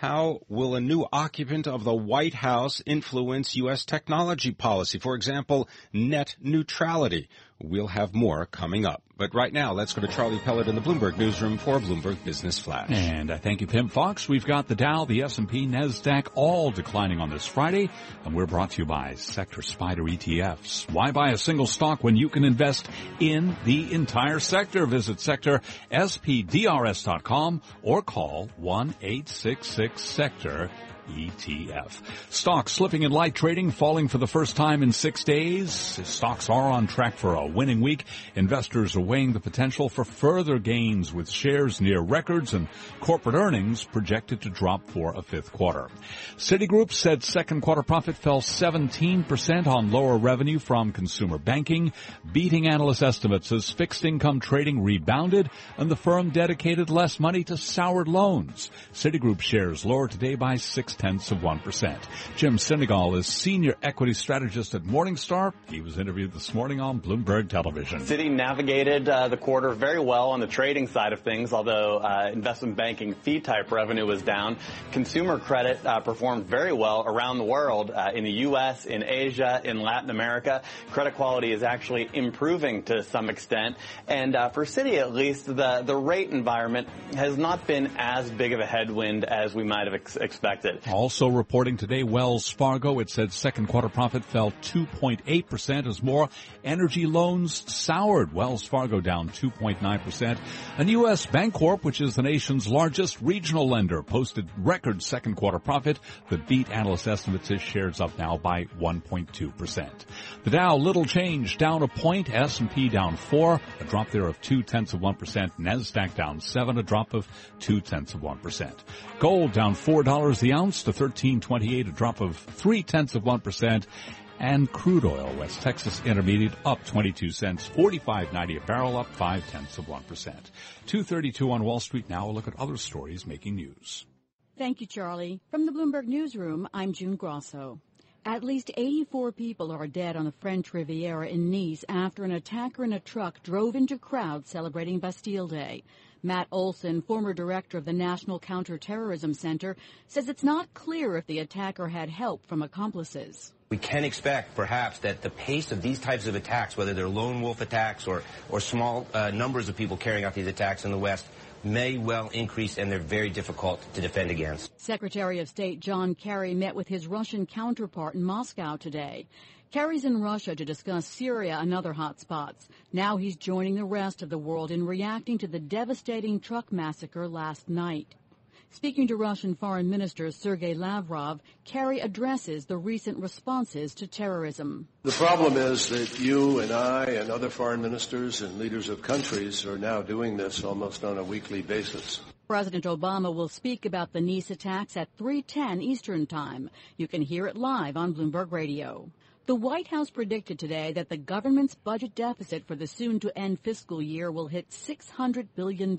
How will a new occupant of the White House influence U.S. technology policy? For example, net neutrality. We'll have more coming up. But right now, let's go to Charlie Pellet in the Bloomberg newsroom for Bloomberg Business Flash. And I thank you, Pimm Fox. We've got the Dow, the S&P, NASDAQ all declining on this Friday. And we're brought to you by Sector Spider ETFs. Why buy a single stock when you can invest in the entire sector? Visit sector spdrs.com or call 1-866-SECTOR ETF. Stocks slipping in light trading, falling for the first time in six days. Stocks are on track for a winning week. Investors are weighing the potential for further gains with shares near records and corporate earnings projected to drop for a fifth quarter. Citigroup said second quarter profit fell 17% on lower revenue from consumer banking, beating analyst estimates as fixed income trading rebounded and the firm dedicated less money to soured loans. Citigroup shares lower today by six tenths of 1%. Jim Sinegal is senior equity strategist at Morningstar. He was interviewed this morning on Bloomberg Television. Citi navigated uh, the quarter very well on the trading side of things, although uh, investment banking fee type revenue was down. Consumer credit uh, performed very well around the world, uh, in the U.S., in Asia, in Latin America. Credit quality is actually improving to some extent. And uh, for Citi, at least, the, the rate environment has not been as big of a headwind as we might have ex- expected. Also reporting today, Wells Fargo, it said second quarter profit fell 2.8% as more energy loans soured. Wells Fargo down 2.9%. And U.S. Bancorp, which is the nation's largest regional lender, posted record second quarter profit that beat analyst estimates. Its shares up now by 1.2%. The Dow, little change, down a point. S&P down four, a drop there of two tenths of 1%. NASDAQ down seven, a drop of two tenths of 1%. Gold down $4 the ounce to 1328, a drop of three tenths of 1%. And crude oil, West Texas Intermediate up 22 cents, 45.90 a barrel, up five tenths of 1%. 232 on Wall Street. Now a look at other stories making news. Thank you, Charlie. From the Bloomberg Newsroom, I'm June Grosso. At least 84 people are dead on the French Riviera in Nice after an attacker in a truck drove into crowds celebrating Bastille Day. Matt Olsen, former director of the National Counterterrorism Center, says it's not clear if the attacker had help from accomplices. We can expect, perhaps, that the pace of these types of attacks, whether they're lone wolf attacks or, or small uh, numbers of people carrying out these attacks in the West, may well increase and they're very difficult to defend against. Secretary of State John Kerry met with his Russian counterpart in Moscow today. Kerry's in Russia to discuss Syria and other hotspots. Now he's joining the rest of the world in reacting to the devastating truck massacre last night. Speaking to Russian Foreign Minister Sergei Lavrov, Kerry addresses the recent responses to terrorism. The problem is that you and I and other foreign ministers and leaders of countries are now doing this almost on a weekly basis. President Obama will speak about the Nice attacks at 3:10 Eastern Time. You can hear it live on Bloomberg Radio. The White House predicted today that the government's budget deficit for the soon-to-end fiscal year will hit $600 billion.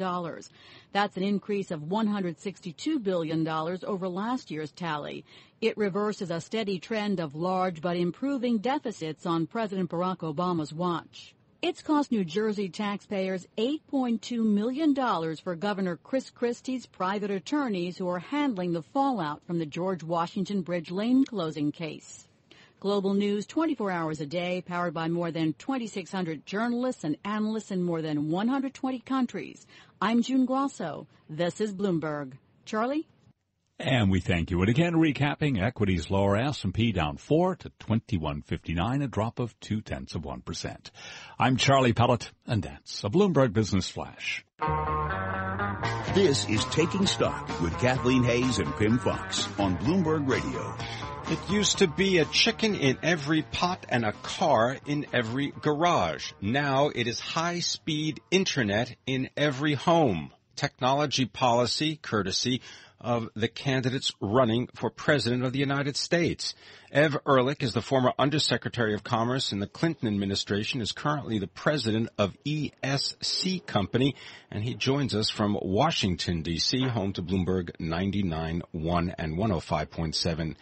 That's an increase of $162 billion over last year's tally. It reverses a steady trend of large but improving deficits on President Barack Obama's watch. It's cost New Jersey taxpayers $8.2 million for Governor Chris Christie's private attorneys who are handling the fallout from the George Washington Bridge lane closing case. Global news 24 hours a day, powered by more than 2,600 journalists and analysts in more than 120 countries. I'm June Grosso. This is Bloomberg. Charlie? And we thank you. And again, recapping equities lower S&P down four to 2159, a drop of two tenths of 1%. I'm Charlie Pellet, and that's a Bloomberg Business Flash. This is Taking Stock with Kathleen Hays and Pimm Fox on Bloomberg Radio. It used to be a chicken in every pot and a car in every garage. Now it is high speed internet in every home. Technology policy courtesy of the candidates running for President of the United States. Ev Ehrlich is the former Undersecretary of Commerce in the Clinton administration, is currently the president of ESC Company, and he joins us from Washington, D.C., home to Bloomberg 99.1 and 105.7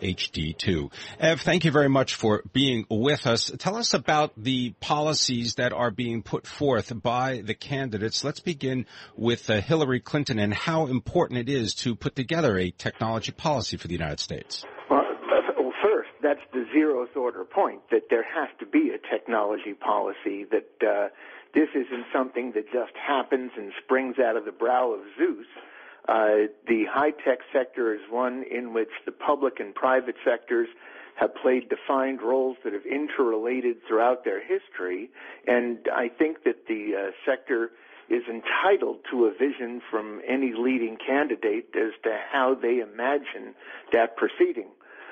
HD2. Ev, thank you very much for being with us. Tell us about the policies that are being put forth by the candidates. Let's begin with uh, Hillary Clinton and how important it is to put together a technology policy for the United States. Well, first, that's the zeroth order point that there has to be a technology policy that uh, this isn't something that just happens and springs out of the brow of Zeus uh, the high-tech sector is one in which the public and private sectors have played defined roles that have interrelated throughout their history, and I think that the uh, sector is entitled to a vision from any leading candidate as to how they imagine that proceeding.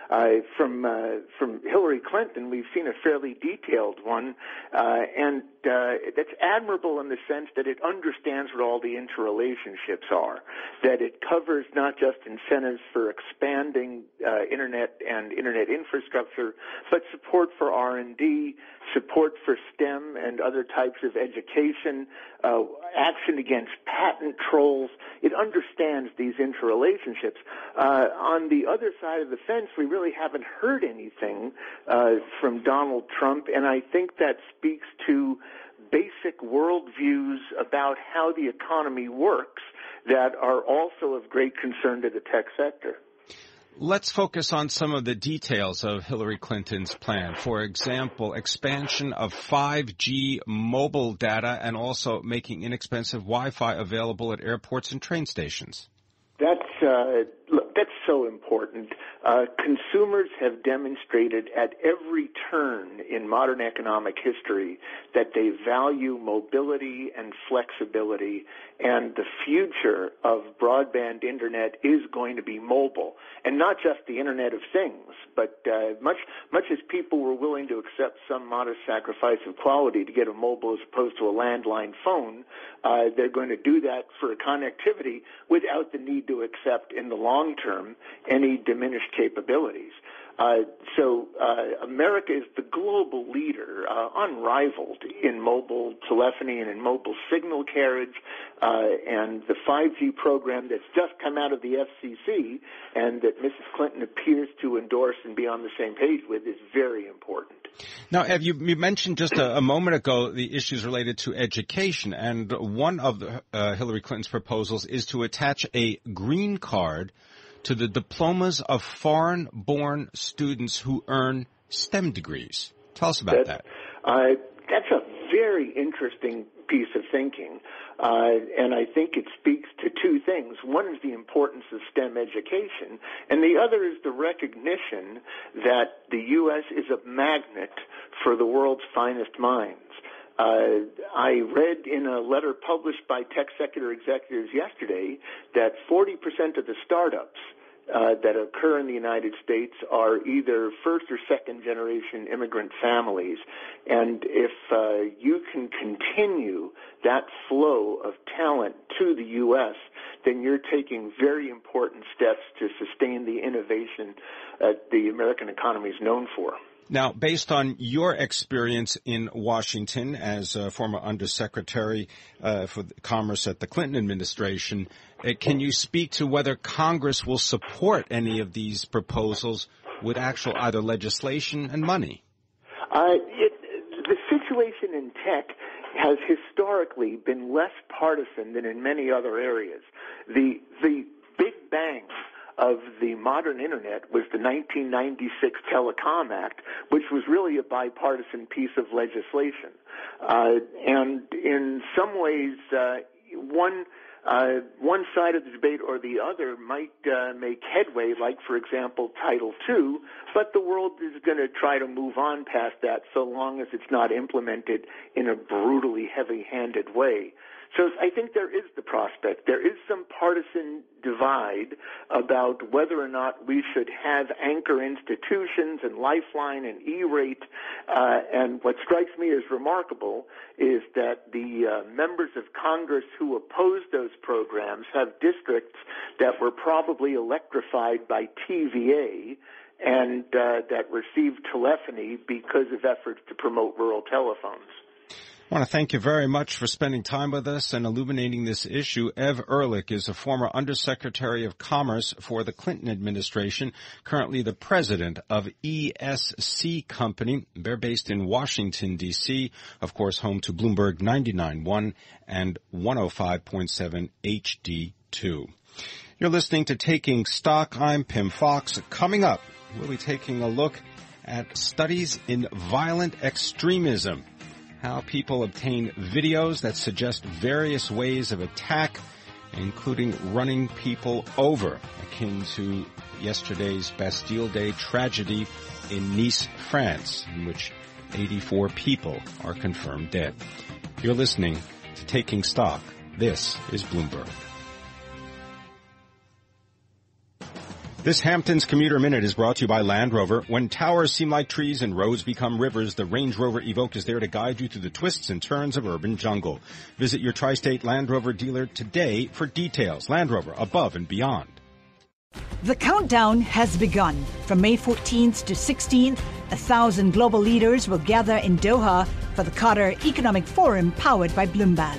Uh, from uh, from Hillary Clinton, we've seen a fairly detailed one, uh, and uh, that's admirable in the sense that it understands what all the interrelationships are. That it covers not just incentives for expanding uh, internet and internet infrastructure, but support for R and D, support for STEM and other types of education, uh, action against patent trolls. It understands these interrelationships. Uh, on the other side of the fence, we really haven't heard anything uh, from Donald Trump, and I think that speaks to basic worldviews about how the economy works that are also of great concern to the tech sector. Let's focus on some of the details of Hillary Clinton's plan. For example, expansion of 5G mobile data and also making inexpensive Wi-Fi available at airports and train stations. That's uh, that's so important. Uh, consumers have demonstrated at every turn in modern economic history that they value mobility and flexibility, and the future of broadband internet is going to be mobile, and not just the Internet of Things, but uh, much much as people were willing to accept some modest sacrifice of quality to get a mobile as opposed to a landline phone, uh, they're going to do that for connectivity without the need to accept in the long term any diminished capabilities. Uh, so uh, America is the global leader, uh, unrivaled in mobile telephony and in mobile signal carriage, uh, and the 5G program that's just come out of the FCC and that Mrs. Clinton appears to endorse and be on the same page with is very important. Now, have you, you mentioned just a, a, moment ago the issues related to education, and one of the, uh, Hillary Clinton's proposals is to attach a green card to the diplomas of foreign-born students who earn STEM degrees. Tell us about that. Uh, that's a very interesting piece of thinking. Uh, and I think it speaks to two things. One is the importance of STEM education, and the other is the recognition that the U.S. is a magnet for the world's finest minds. Uh, I read in a letter published by tech sector executives yesterday that 40% of the startups uh, that occur in the United States are either first or second generation immigrant families. And if uh, you can continue that flow of talent to the U.S., then you're taking very important steps to sustain the innovation that the American economy is known for. Now, based on your experience in Washington as a former undersecretary uh, for commerce at the Clinton administration, uh, can you speak to whether Congress will support any of these proposals with actual either legislation and money? Uh, it, the situation in tech has historically been less partisan than in many other areas. The the big bang of the modern internet was the 1996 Telecom Act, which was really a bipartisan piece of legislation. Uh, and in some ways, uh, one uh, one side of the debate or the other might uh, make headway, like, for example, Title II, but the world is going to try to move on past that so long as it's not implemented in a brutally heavy handed way. So I think there is the prospect. There is some partisan divide about whether or not we should have anchor institutions and Lifeline and E-rate. Uh, and what strikes me as remarkable is that the uh, members of Congress who oppose those programs have districts that were probably electrified by TVA and uh, that received telephony because of efforts to promote rural telephones. I want to thank you very much for spending time with us and illuminating this issue. Ev Ehrlich is a former Undersecretary of Commerce for the Clinton administration, currently the president of ESC Company. They're based in Washington, D.C., of course, home to Bloomberg 99.1 and 105.7 HD2. You're listening to Taking Stock. I'm Pimm Fox. Coming up, we'll be taking a look at studies in violent extremism how people obtain videos that suggest various ways of attack, including running people over, akin to yesterday's Bastille Day tragedy in Nice, France, in which 84 people are confirmed dead. You're listening to Taking Stock. This is Bloomberg. This Hamptons Commuter Minute is brought to you by Land Rover. When towers seem like trees and roads become rivers, the Range Rover Evoque is there to guide you through the twists and turns of urban jungle. Visit your tri-state Land Rover dealer today for details. Land Rover, above and beyond. The countdown has begun. From May 14th to 16th, a thousand global leaders will gather in Doha for the Qatar Economic Forum powered by Bloomberg.